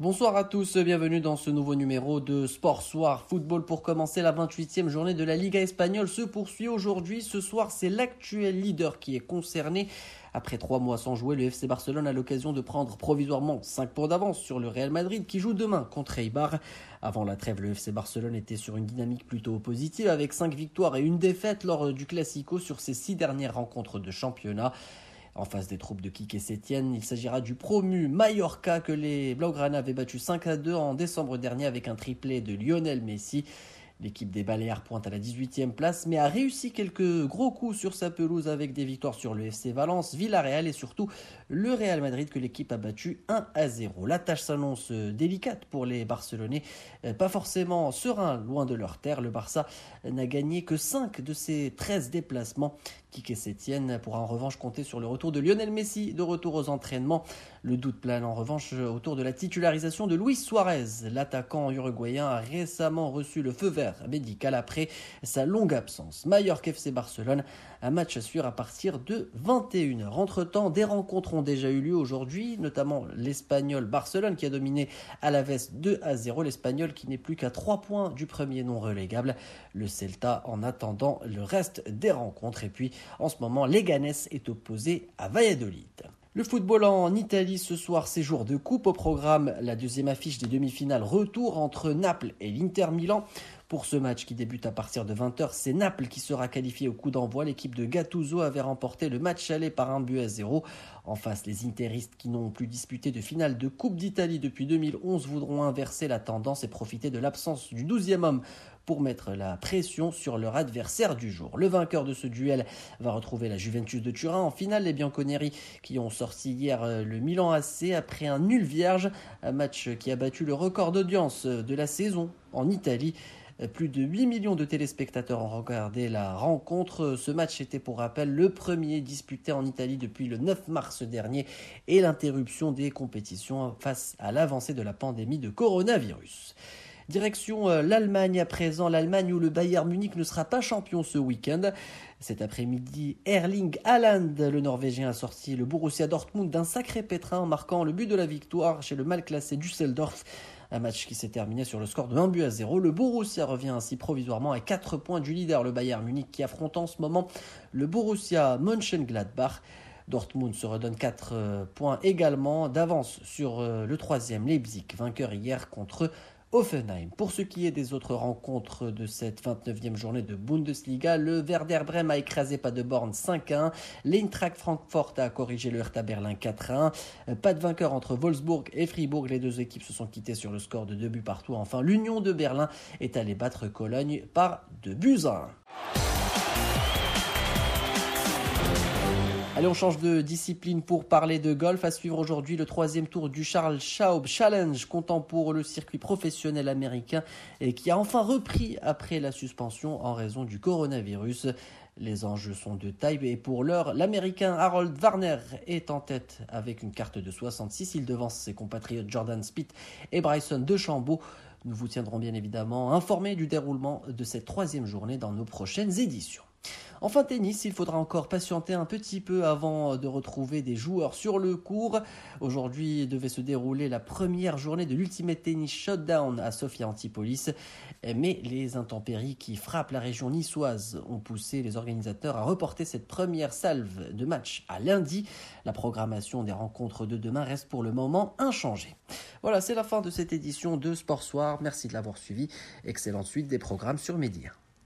Bonsoir à tous, bienvenue dans ce nouveau numéro de Sport Soir Football pour commencer la 28e journée de la Liga espagnole se poursuit aujourd'hui. Ce soir, c'est l'actuel leader qui est concerné. Après trois mois sans jouer, le FC Barcelone a l'occasion de prendre provisoirement 5 points d'avance sur le Real Madrid qui joue demain contre Eibar. Avant la trêve, le FC Barcelone était sur une dynamique plutôt positive avec 5 victoires et une défaite lors du Classico sur ses 6 dernières rencontres de championnat. En face des troupes de Kike Sétienne, il s'agira du promu Mallorca que les Blaugrana avaient battu 5 à 2 en décembre dernier avec un triplé de Lionel Messi. L'équipe des Baléares pointe à la 18e place, mais a réussi quelques gros coups sur sa pelouse avec des victoires sur le FC Valence, Villarreal et surtout le Real Madrid que l'équipe a battu 1 à 0. La tâche s'annonce délicate pour les Barcelonais, euh, pas forcément serein loin de leur terre. Le Barça n'a gagné que 5 de ses 13 déplacements. Kike Sétienne pourra en revanche compter sur le retour de Lionel Messi, de retour aux entraînements. Le doute plane en revanche autour de la titularisation de Luis Suarez. L'attaquant uruguayen a récemment reçu le feu vert médical après sa longue absence. Mallorca FC Barcelone, un match à suivre à partir de 21h. Entre-temps, des rencontres ont déjà eu lieu aujourd'hui, notamment l'Espagnol Barcelone qui a dominé à la veste 2 à 0. L'Espagnol qui n'est plus qu'à 3 points du premier non relégable. Le Celta en attendant le reste des rencontres. Et puis en ce moment, Leganes est opposé à Valladolid. Le football en Italie ce soir, c'est jour de coupe au programme. La deuxième affiche des demi-finales retour entre Naples et l'Inter Milan. Pour ce match qui débute à partir de 20h, c'est Naples qui sera qualifié au coup d'envoi. L'équipe de Gattuso avait remporté le match aller par un but à zéro. En face, les interistes qui n'ont plus disputé de finale de Coupe d'Italie depuis 2011 voudront inverser la tendance et profiter de l'absence du 12e homme pour mettre la pression sur leur adversaire du jour. Le vainqueur de ce duel va retrouver la Juventus de Turin en finale. Les Bianconeri qui ont sorti hier euh, le Milan AC après un nul vierge, un match qui a battu le record d'audience de la saison en Italie. Plus de 8 millions de téléspectateurs ont regardé la rencontre. Ce match était pour rappel le premier disputé en Italie depuis le 9 mars dernier et l'interruption des compétitions face à l'avancée de la pandémie de coronavirus. Direction euh, l'Allemagne à présent, l'Allemagne où le Bayern Munich ne sera pas champion ce week-end. Cet après-midi, Erling Haaland, le Norvégien, a sorti le Borussia Dortmund d'un sacré pétrin en marquant le but de la victoire chez le mal classé Düsseldorf. Un match qui s'est terminé sur le score de 1 but à 0. Le Borussia revient ainsi provisoirement à 4 points du leader, le Bayern Munich, qui affronte en ce moment le Borussia Mönchengladbach. Dortmund se redonne 4 euh, points également d'avance sur euh, le troisième Leipzig, vainqueur hier contre Offenheim. Pour ce qui est des autres rencontres de cette 29e journée de Bundesliga, le Werder Bremen a écrasé pas de borne 5-1, l'Eintracht Frankfurt a corrigé le Hertha Berlin 4-1, pas de vainqueur entre Wolfsburg et Fribourg, les deux équipes se sont quittées sur le score de 2 buts partout. Enfin, l'Union de Berlin est allée battre Cologne par 2 buts à 1. Allez, on change de discipline pour parler de golf. À suivre aujourd'hui le troisième tour du Charles Schaub Challenge, comptant pour le circuit professionnel américain et qui a enfin repris après la suspension en raison du coronavirus. Les enjeux sont de taille et pour l'heure, l'Américain Harold Warner est en tête avec une carte de 66. Il devance ses compatriotes Jordan Spieth et Bryson DeChambeau. Nous vous tiendrons bien évidemment informés du déroulement de cette troisième journée dans nos prochaines éditions. Enfin tennis, il faudra encore patienter un petit peu avant de retrouver des joueurs sur le court. Aujourd'hui devait se dérouler la première journée de l'Ultimate Tennis Shutdown à Sofia Antipolis, mais les intempéries qui frappent la région niçoise ont poussé les organisateurs à reporter cette première salve de match à lundi. La programmation des rencontres de demain reste pour le moment inchangée. Voilà, c'est la fin de cette édition de Sport Soir. Merci de l'avoir suivi. Excellente suite des programmes sur Média.